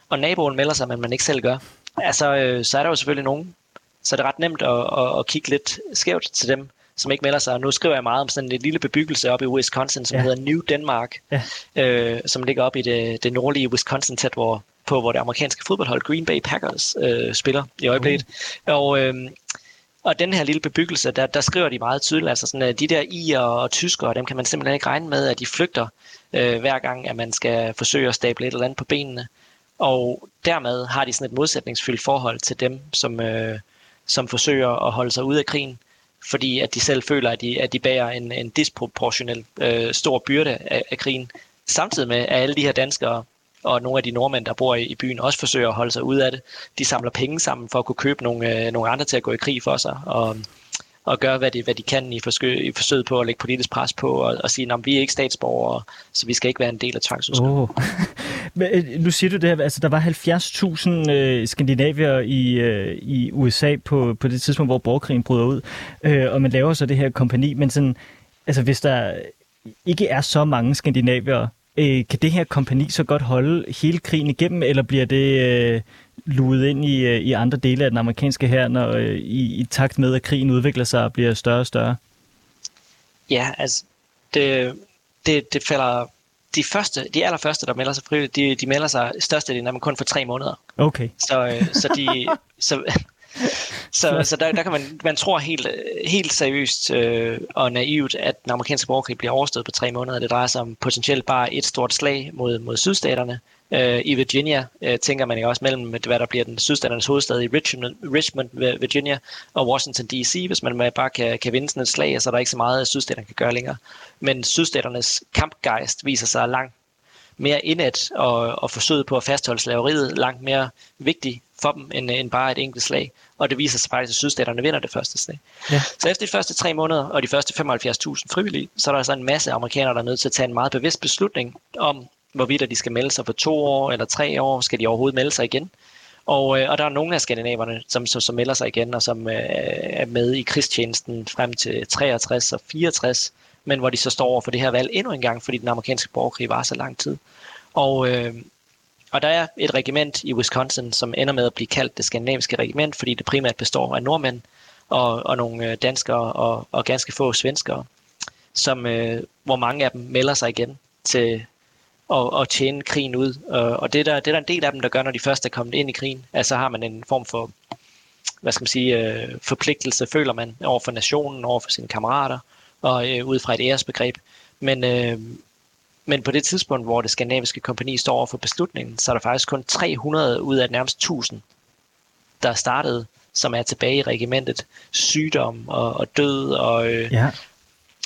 Og naboen melder sig, men man ikke selv gør. Altså, så er der jo selvfølgelig nogen. Så er det ret nemt at, at, at kigge lidt skævt til dem som ikke melder sig. Nu skriver jeg meget om sådan en lille bebyggelse op i Wisconsin, som ja. hedder New Denmark, ja. øh, som ligger op i det, det nordlige Wisconsin, tæt hvor, på hvor det amerikanske fodboldhold Green Bay Packers øh, spiller i øjeblikket. Uh. Og, øh, og den her lille bebyggelse, der, der skriver de meget tydeligt, altså sådan, at de der ier og tyskere, dem kan man simpelthen ikke regne med, at de flygter øh, hver gang, at man skal forsøge at stable et eller andet på benene. Og dermed har de sådan et modsætningsfyldt forhold til dem, som, øh, som forsøger at holde sig ude af krigen fordi at de selv føler, at de, at de bærer en, en disproportionel øh, stor byrde af, af krigen. Samtidig med, at alle de her danskere og nogle af de nordmænd, der bor i, i byen, også forsøger at holde sig ud af det. De samler penge sammen for at kunne købe nogle, øh, nogle andre til at gå i krig for sig, og, og gøre, hvad de, hvad de kan i, forsøg, i forsøget på at lægge politisk pres på, og, og sige, at vi er ikke statsborgere, så vi skal ikke være en del af tvangsudskrivningen. Oh. Men, øh, nu siger du det her, altså der var 70.000 øh, skandinavier i, øh, i USA på, på det tidspunkt, hvor borgerkrigen bryder ud, øh, og man laver så det her kompani, men sådan, altså hvis der ikke er så mange skandinavier øh, kan det her kompani så godt holde hele krigen igennem, eller bliver det øh, luet ind i, øh, i andre dele af den amerikanske her, når øh, i, i takt med, at krigen udvikler sig og bliver større og større? Ja, altså, det, det, det falder... De, første, de allerførste, der melder sig frivilligt, de, de melder sig størstedelen af dem kun for tre måneder. Okay. Så, øh, så, de, så, så, så der, der kan man, man tror helt, helt seriøst øh, og naivt, at den amerikanske borgerkrig bliver overstået på tre måneder. Det drejer sig om potentielt bare et stort slag mod, mod sydstaterne. Øh, I Virginia øh, tænker man jo også mellem, hvad der bliver den sydstaternes hovedstad i Richmond, Richmond, Virginia og Washington D.C., hvis man bare kan, kan vinde sådan et slag, så er der ikke så meget, at sydstaterne kan gøre længere. Men sydstaternes kampgejst viser sig langt mere indet og, og forsøget på at fastholde slaveriet langt mere vigtigt for dem end, end bare et enkelt slag. Og det viser sig faktisk, at sydstaterne vinder det første slag. Ja. Så efter de første tre måneder og de første 75.000 frivillige, så er der altså en masse amerikanere, der er nødt til at tage en meget bevidst beslutning om, hvorvidt de skal melde sig for to år eller tre år. Skal de overhovedet melde sig igen? Og, øh, og der er nogle af skandinaverne, som, som, som melder sig igen, og som øh, er med i krigstjenesten frem til 63 og 64, men hvor de så står over for det her valg endnu en gang, fordi den amerikanske borgerkrig var så lang tid. Og, øh, og der er et regiment i Wisconsin, som ender med at blive kaldt det skandinaviske regiment, fordi det primært består af nordmænd og, og nogle øh, danskere og, og ganske få svenskere, som, øh, hvor mange af dem melder sig igen til at, at tjene krigen ud. Og det, der, det er der en del af dem, der gør, når de først er kommet ind i krigen. Altså har man en form for hvad skal man sige, øh, forpligtelse, føler man, over for nationen, over for sine kammerater, og øh, ud fra et æresbegreb. Men, øh, men på det tidspunkt, hvor det skandinaviske kompani står over for beslutningen, så er der faktisk kun 300 ud af nærmest 1000, der startede, som er tilbage i regimentet. Sygdom og, og død og, øh, ja.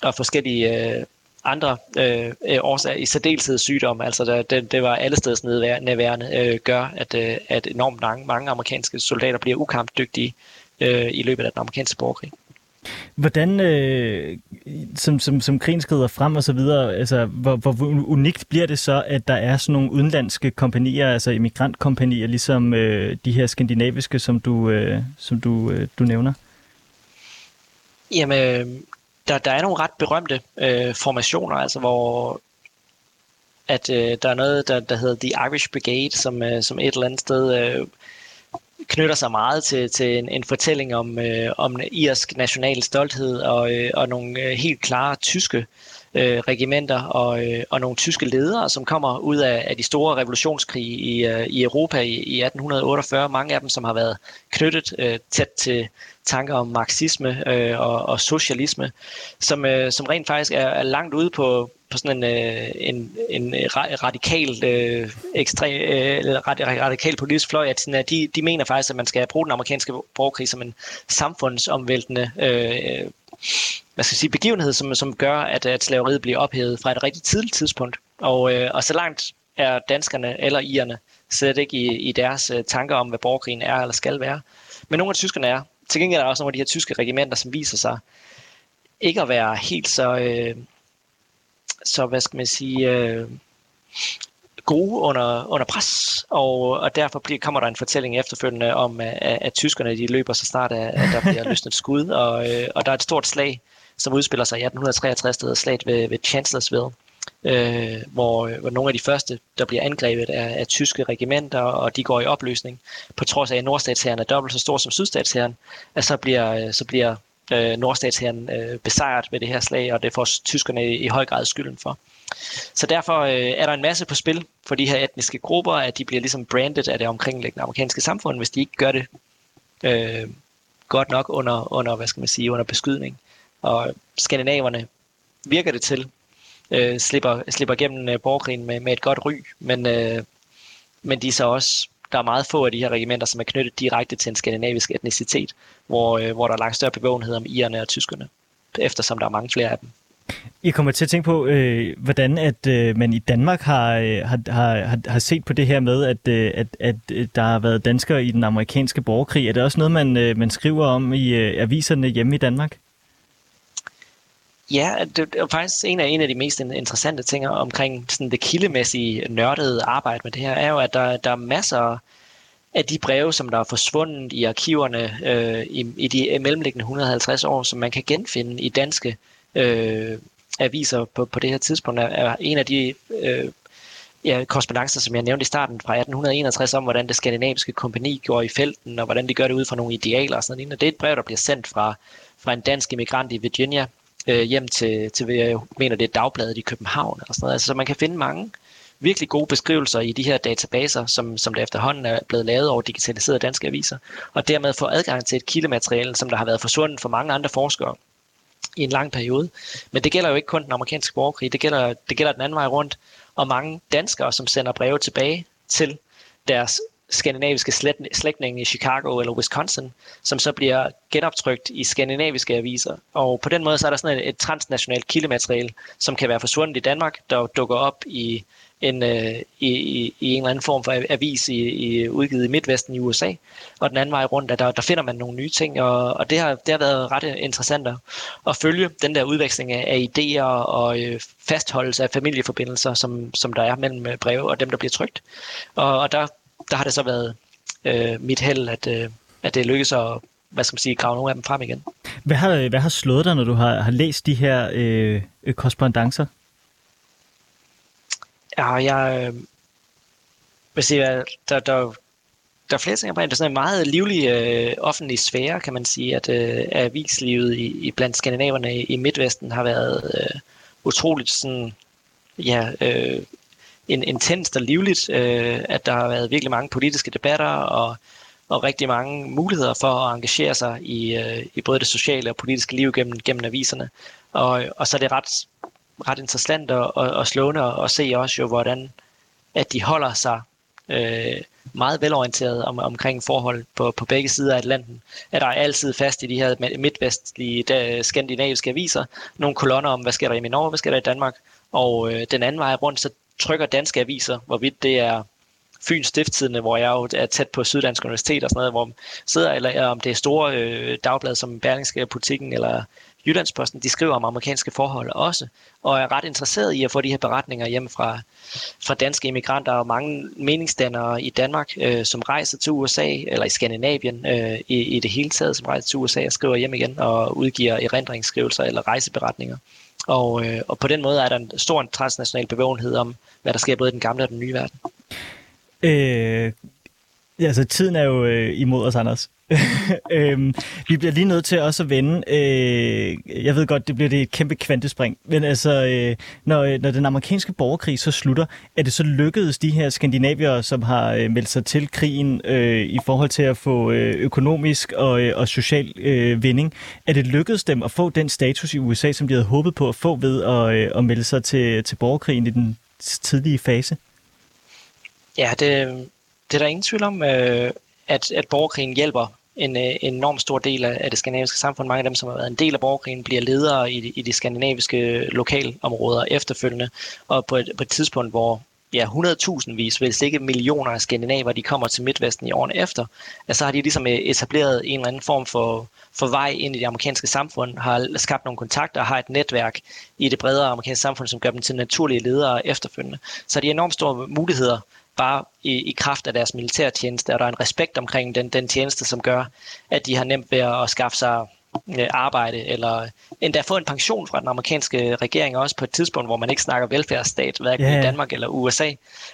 og forskellige øh, andre øh, årsager, i særdeleshed sygdom, altså der, det, det var alle steds nedværende, øh, gør, at, øh, at enormt mange, mange amerikanske soldater bliver ukampdygtige øh, i løbet af den amerikanske borgerkrig. Hvordan, øh, som, som, som krigen skrider frem og så videre, altså, hvor, hvor unikt bliver det så, at der er sådan nogle udenlandske kompanier, altså immigrantkompanier, ligesom øh, de her skandinaviske, som du, øh, som du, øh, du nævner? Jamen, der, der er nogle ret berømte øh, formationer, altså hvor at øh, der er noget, der, der hedder The Irish Brigade, som, øh, som et eller andet sted øh, knytter sig meget til, til en, en fortælling om, øh, om irsk national stolthed og, øh, og nogle øh, helt klare tyske øh, regimenter og, øh, og nogle tyske ledere, som kommer ud af, af de store revolutionskrige i, øh, i Europa i, i 1848. Mange af dem, som har været knyttet øh, tæt til tanker om marxisme øh, og, og socialisme, som, øh, som rent faktisk er, er langt ude på, på sådan en, øh, en, en radikal, øh, ekstrem, øh, radikal politisk fløj, at, sådan, at de, de mener faktisk, at man skal bruge den amerikanske borgerkrig som en samfundsomvæltende øh, hvad skal jeg sige, begivenhed, som, som gør, at, at slaveriet bliver ophævet fra et rigtig tidligt tidspunkt. Og, øh, og så langt er danskerne eller irerne slet ikke i, i deres øh, tanker om, hvad borgerkrigen er eller skal være. Men nogle af tyskerne er. Til gengæld er der også nogle af de her tyske regimenter, som viser sig ikke at være helt så, øh, så hvad skal man sige, øh, gode under, under pres, og, og derfor bliver, kommer der en fortælling efterfølgende om, at, at tyskerne de løber så snart, at, at der bliver løsnet skud, og, øh, og der er et stort slag, som udspiller sig i 1863, der hedder slaget ved, ved Chancellorsville, øh, hvor, hvor nogle af de første, der bliver angrebet, er, er tyske regimenter, og de går i opløsning, på trods af, at nordstatshæren er dobbelt så stor som sydstatshæren, at så bliver, øh, så bliver øh, nordstatshæren øh, besejret ved det her slag, og det får tyskerne i, i høj grad skylden for. Så derfor øh, er der en masse på spil for de her etniske grupper, at de bliver ligesom branded af det omkringliggende amerikanske samfund, hvis de ikke gør det øh, godt nok under, under, hvad skal man sige, under beskydning. Og skandinaverne virker det til, øh, slipper, slipper gennem øh, borgerkrigen med, med et godt ry, men, øh, men de er så også der er meget få af de her regimenter, som er knyttet direkte til en skandinavisk etnicitet, hvor, øh, hvor der er langt større bevågenhed om irerne og tyskerne, eftersom der er mange flere af dem. Jeg kommer til at tænke på, øh, hvordan at øh, man i Danmark har, øh, har, har, har set på det her med, at, øh, at, at øh, der har været danskere i den amerikanske borgerkrig. Er det også noget, man, øh, man skriver om i øh, aviserne hjemme i Danmark? Ja, det er faktisk en af, en af de mest interessante ting omkring sådan det kildemæssige nørdede arbejde med det her, er jo, at der, der er masser af de breve, som der er forsvundet i arkiverne øh, i, i de øh, mellemliggende 150 år, som man kan genfinde i danske øh, aviser på, på det her tidspunkt, er, er en af de øh, ja, korrespondencer, som jeg nævnte i starten fra 1861, om hvordan det skandinaviske kompani går i felten, og hvordan de gør det ud fra nogle idealer og sådan noget. Det er et brev, der bliver sendt fra, fra en dansk immigrant i Virginia øh, hjem til, til, jeg mener, det er dagbladet i København. Og sådan noget. Altså, så man kan finde mange virkelig gode beskrivelser i de her databaser, som, som der efterhånden er blevet lavet over digitaliserede danske aviser, og dermed få adgang til et kildemateriale, som der har været forsvundet for mange andre forskere i en lang periode. Men det gælder jo ikke kun den amerikanske borgerkrig, det gælder, det gælder den anden vej rundt, og mange danskere, som sender breve tilbage til deres skandinaviske slægtninge i Chicago eller Wisconsin, som så bliver genoptrykt i skandinaviske aviser. Og på den måde så er der sådan et, et transnationalt kildemateriale, som kan være forsvundet i Danmark, der dukker op i en, øh, i, i, i en eller anden form for avis i, i, udgivet i Midtvesten i USA. Og den anden vej rundt, der, der finder man nogle nye ting, og, og det, har, det har været ret øh, interessant at, at følge den der udveksling af, af idéer og øh, fastholdelse af familieforbindelser, som, som der er mellem øh, breve og dem, der bliver trygt. Og, og der, der har det så været øh, mit held, at, øh, at det lykkedes at hvad skal man sige, grave nogle af dem frem igen. Hvad har, hvad har slået dig, når du har, har læst de her øh, korrespondencer? Ja, jeg øh, vil sige, at der, der, der er flere ting omkring. Det er sådan en meget livlig øh, offentlig sfære, kan man sige, at øh, avislivet i, i blandt skandinaverne i, i Midtvesten har været øh, utroligt sådan, ja, øh, en, intenst og livligt, øh, at der har været virkelig mange politiske debatter og, og rigtig mange muligheder for at engagere sig i, øh, i både det sociale og politiske liv gennem, gennem aviserne. Og, og så er det ret ret interessant og, og, og slående at, at se også jo, hvordan at de holder sig øh, meget velorienteret om, omkring forhold på, på begge sider af Atlanten. At der er altid fast i de her midtvestlige der, skandinaviske aviser nogle kolonner om, hvad sker der i Norge, hvad sker der i Danmark. Og øh, den anden vej rundt, så trykker danske aviser, hvorvidt det er Fyns Stifttidende, hvor jeg jo er tæt på Syddansk Universitet og sådan noget, hvor man sidder, eller om det er store øh, dagblad som Berlingske Politikken eller Jyllandsposten, de skriver om amerikanske forhold også, og er ret interesseret i at få de her beretninger hjem fra, fra danske immigranter og mange meningsdannere i Danmark, øh, som rejser til USA, eller i Skandinavien øh, i, i det hele taget, som rejser til USA og skriver hjem igen og udgiver erindringsskrivelser eller rejseberetninger. Og, øh, og på den måde er der en stor transnational bevågenhed om, hvad der sker både i den gamle og den nye verden. Øh, altså, tiden er jo øh, imod os, Anders. øhm, vi bliver lige nødt til også at vende. Øh, jeg ved godt, det bliver det et kæmpe kvantespring, men altså, øh, når, øh, når den amerikanske borgerkrig så slutter, er det så lykkedes de her skandinavier, som har øh, meldt sig til krigen øh, i forhold til at få øh, økonomisk og, øh, og social øh, vinding, er det lykkedes dem at få den status i USA, som de havde håbet på at få ved at, øh, at melde sig til, til borgerkrigen i den tidlige fase? Ja, det, det er der ingen tvivl om, øh, at, at borgerkrigen hjælper en, øh, en enorm stor del af det skandinaviske samfund. Mange af dem, som har været en del af borgerkrigen, bliver ledere i, i de skandinaviske lokalområder efterfølgende. Og på et, på et tidspunkt, hvor ja, 100.000 vis, hvis ikke millioner af skandinaver, de kommer til Midtvesten i årene efter, ja, så har de ligesom øh, etableret en eller anden form for, for vej ind i det amerikanske samfund, har skabt nogle kontakter og har et netværk i det bredere amerikanske samfund, som gør dem til naturlige ledere efterfølgende. Så de har enormt store muligheder bare i, i kraft af deres militærtjeneste, og der er en respekt omkring den, den tjeneste, som gør, at de har nemt ved at skaffe sig øh, arbejde, eller endda få en pension fra den amerikanske regering, også på et tidspunkt, hvor man ikke snakker velfærdsstat, hverken yeah. i Danmark eller USA.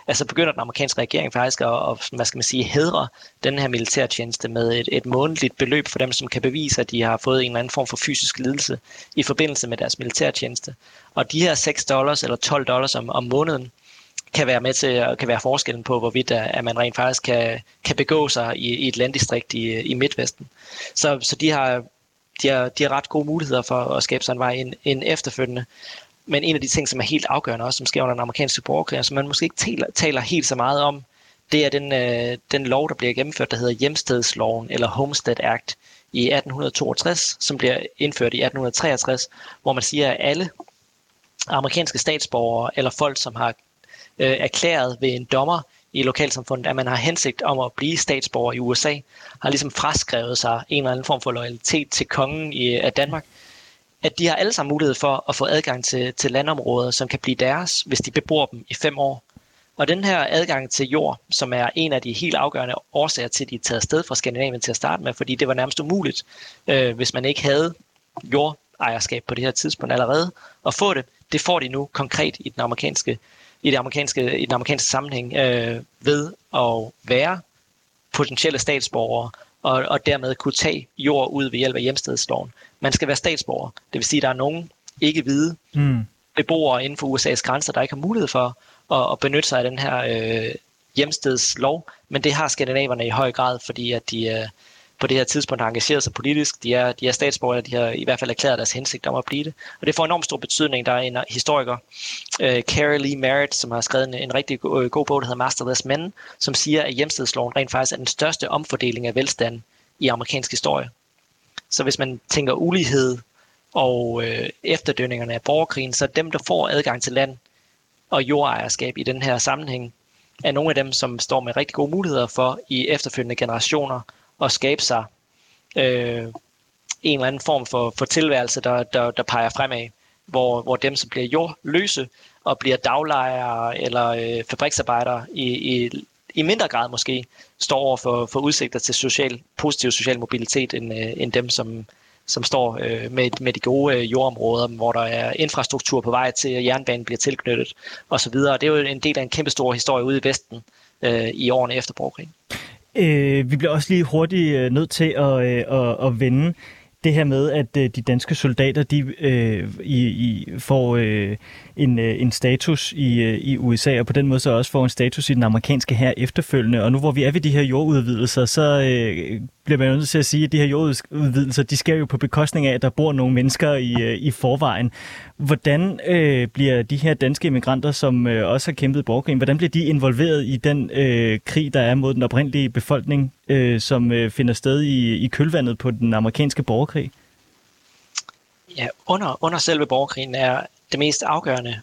Altså begynder den amerikanske regering faktisk at, at hvad skal man sige, hedre den her militærtjeneste med et, et månedligt beløb for dem, som kan bevise, at de har fået en eller anden form for fysisk lidelse i forbindelse med deres militærtjeneste. Og de her 6 dollars eller 12 dollars om, om måneden, kan være med til at kan være forskellen på, hvorvidt øh, at man rent faktisk kan, kan begå sig i, i et landdistrikt i, i Midtvesten. Så, så de, har, de, har, de har ret gode muligheder for at skabe sig en vej ind, ind efterfølgende. Men en af de ting, som er helt afgørende også, som sker under den amerikanske borgerkrig, som man måske ikke taler, taler helt så meget om, det er den, øh, den lov, der bliver gennemført, der hedder Hjemstedsloven, eller Homestead Act, i 1862, som bliver indført i 1863, hvor man siger, at alle amerikanske statsborgere eller folk, som har øh, erklæret ved en dommer i lokalsamfundet, at man har hensigt om at blive statsborger i USA, har ligesom fraskrevet sig en eller anden form for loyalitet til kongen i, af Danmark, at de har alle sammen mulighed for at få adgang til, til landområder, som kan blive deres, hvis de bebor dem i fem år. Og den her adgang til jord, som er en af de helt afgørende årsager til, at de er taget afsted fra Skandinavien til at starte med, fordi det var nærmest umuligt, øh, hvis man ikke havde jordejerskab på det her tidspunkt allerede, at få det. Det får de nu konkret i den amerikanske i, det amerikanske, i den amerikanske sammenhæng øh, ved at være potentielle statsborgere og, og dermed kunne tage jord ud ved hjælp af hjemstedsloven. Man skal være statsborger. Det vil sige, at der er nogen ikke-hvide mm. beboere inden for USA's grænser, der ikke har mulighed for at, at benytte sig af den her øh, hjemstedslov, men det har skandinaverne i høj grad, fordi at de øh, på det her tidspunkt har engageret sig politisk. De er, de er statsborgere, de har i hvert fald erklæret deres hensigt om at blive det. Og det får enormt stor betydning. Der er en historiker, øh, Carrie Lee Merritt, som har skrevet en, en rigtig god, øh, god bog, der hedder Masterless Men, som siger, at hjemstedsloven rent faktisk er den største omfordeling af velstand i amerikansk historie. Så hvis man tænker ulighed og øh, efterdønningerne af borgerkrigen, så dem, der får adgang til land og jordejerskab i den her sammenhæng, er nogle af dem, som står med rigtig gode muligheder for i efterfølgende generationer at skabe sig øh, en eller anden form for, for tilværelse, der, der, der peger fremad, hvor, hvor dem, som bliver jordløse og bliver daglejere eller øh, fabriksarbejdere i, i, i mindre grad måske, står over for, for udsigter til social, positiv social mobilitet, end, øh, end dem, som, som står øh, med, med de gode øh, jordområder, hvor der er infrastruktur på vej til, at jernbanen bliver tilknyttet osv. Det er jo en del af en kæmpe stor historie ude i Vesten øh, i årene efter borgerkrigen. Øh, vi bliver også lige hurtigt øh, nødt til at, øh, at, at vende det her med, at øh, de danske soldater de øh, i, i får øh, en, øh, en status i, øh, i USA, og på den måde så også får en status i den amerikanske her efterfølgende. Og nu hvor vi er ved de her jordudvidelser, så øh, bliver man nødt til at sige, at de her jordudvidelser, de sker jo på bekostning af, at der bor nogle mennesker i, øh, i forvejen. Hvordan øh, bliver de her danske immigranter, som øh, også har kæmpet i borgerkrigen, hvordan bliver de involveret i den øh, krig, der er mod den oprindelige befolkning, øh, som øh, finder sted i, i kølvandet på den amerikanske borgerkrig? Ja, under, under selve borgerkrigen er det mest afgørende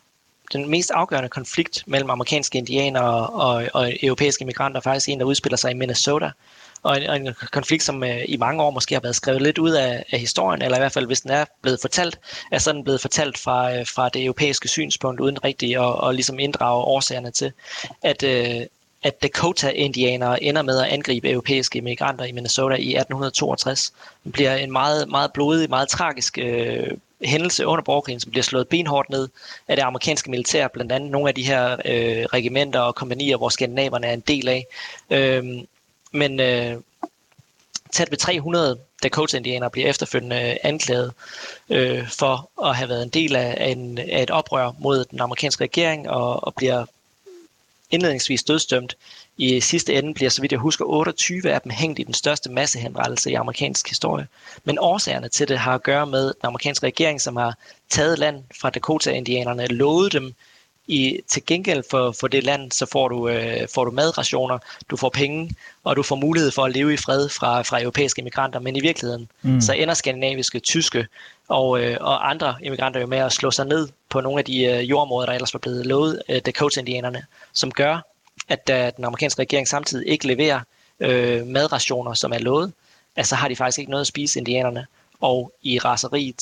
den mest afgørende konflikt mellem amerikanske indianere og, og europæiske migranter faktisk en, der udspiller sig i Minnesota. Og en, og en konflikt, som øh, i mange år måske har været skrevet lidt ud af, af historien, eller i hvert fald hvis den er blevet fortalt, er sådan blevet fortalt fra, øh, fra det europæiske synspunkt, uden rigtig at og ligesom inddrage årsagerne til, at, øh, at Dakota-indianere ender med at angribe europæiske migranter i Minnesota i 1862. Det bliver en meget, meget blodig, meget tragisk øh, hændelse under borgerkrigen, som bliver slået benhårdt ned af det amerikanske militær, blandt andet nogle af de her øh, regimenter og kompanier, hvor skandinaverne er en del af. Øh, men øh, tæt ved 300 Dakota-indianere bliver efterfølgende øh, anklaget øh, for at have været en del af, en, af et oprør mod den amerikanske regering og, og bliver indledningsvis dødstømt. I sidste ende bliver, så vidt jeg husker, 28 af dem hængt i den største massehenrettelse i amerikansk historie. Men årsagerne til det har at gøre med den amerikanske regering, som har taget land fra Dakota-indianerne, lovet dem i, til gengæld for, for det land, så får du, øh, får du madrationer, du får penge, og du får mulighed for at leve i fred fra, fra europæiske immigranter. Men i virkeligheden, mm. så ender skandinaviske, tyske og, øh, og andre immigranter jo med at slå sig ned på nogle af de øh, jordområder, der ellers var blevet lovet øh, Dakota-indianerne, som gør, at da den amerikanske regering samtidig ikke leverer øh, madrationer, som er lovet, altså har de faktisk ikke noget at spise indianerne, og i raseri,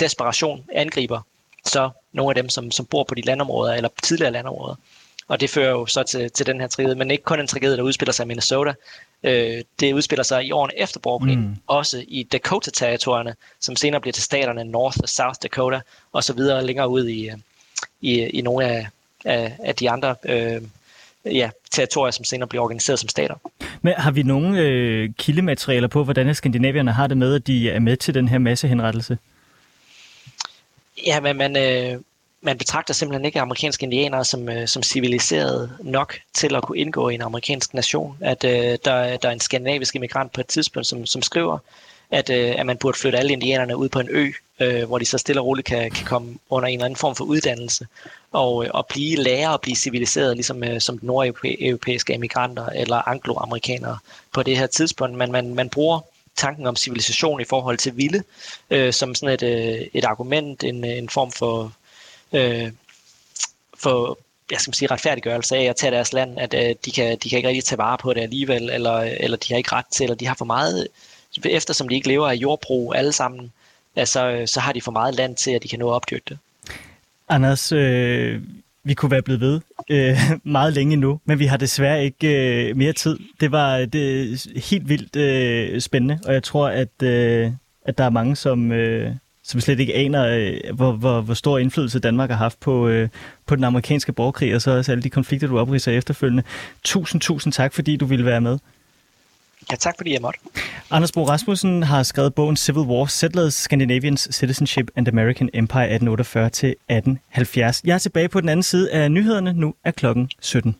desperation angriber så nogle af dem, som, som bor på de landområder, eller tidligere landområder. Og det fører jo så til, til den her tragedie, men ikke kun en tragedie, der udspiller sig i Minnesota. Øh, det udspiller sig i årene efter borgerkrigen, mm. også i Dakota-territorierne, som senere bliver til staterne North og South Dakota, og så videre længere ud i, i, i nogle af, af, af de andre øh, ja, territorier, som senere bliver organiseret som stater. Men har vi nogle øh, kildematerialer på, hvordan skandinavierne har det med, at de er med til den her massehenrettelse? Ja, men man, øh, man betragter simpelthen ikke amerikanske indianere som, øh, som civiliseret nok til at kunne indgå i en amerikansk nation. At øh, der, der er en skandinavisk immigrant på et tidspunkt, som, som skriver, at, øh, at man burde flytte alle indianerne ud på en ø, øh, hvor de så stille og roligt kan, kan komme under en eller anden form for uddannelse og, øh, og blive lærer og blive civiliseret, ligesom øh, som nordeuropæiske immigranter eller angloamerikanere på det her tidspunkt. Men man, man bruger tanken om civilisation i forhold til vilde, øh, som sådan et, øh, et argument, en, en form for, øh, for jeg skal sige, retfærdiggørelse af at tage deres land, at øh, de, kan, de kan ikke rigtig tage vare på det alligevel, eller, eller de har ikke ret til, eller de har for meget, eftersom de ikke lever af jordbrug alle sammen, altså, så har de for meget land til, at de kan nå at opdyrke det. Anders, øh, vi kunne være blevet ved øh, meget længe nu, men vi har desværre ikke øh, mere tid. Det var det helt vildt øh, spændende, og jeg tror, at, øh, at der er mange, som, øh, som slet ikke aner, øh, hvor, hvor, hvor stor indflydelse Danmark har haft på, øh, på den amerikanske borgerkrig, og så også alle de konflikter, du opriser efterfølgende. Tusind, tusind tak, fordi du ville være med. Ja, tak fordi jeg måtte. Anders Bo Rasmussen har skrevet bogen Civil War, Settlers, Scandinavians Citizenship and American Empire 1848-1870. Jeg er tilbage på den anden side af nyhederne. Nu er klokken 17.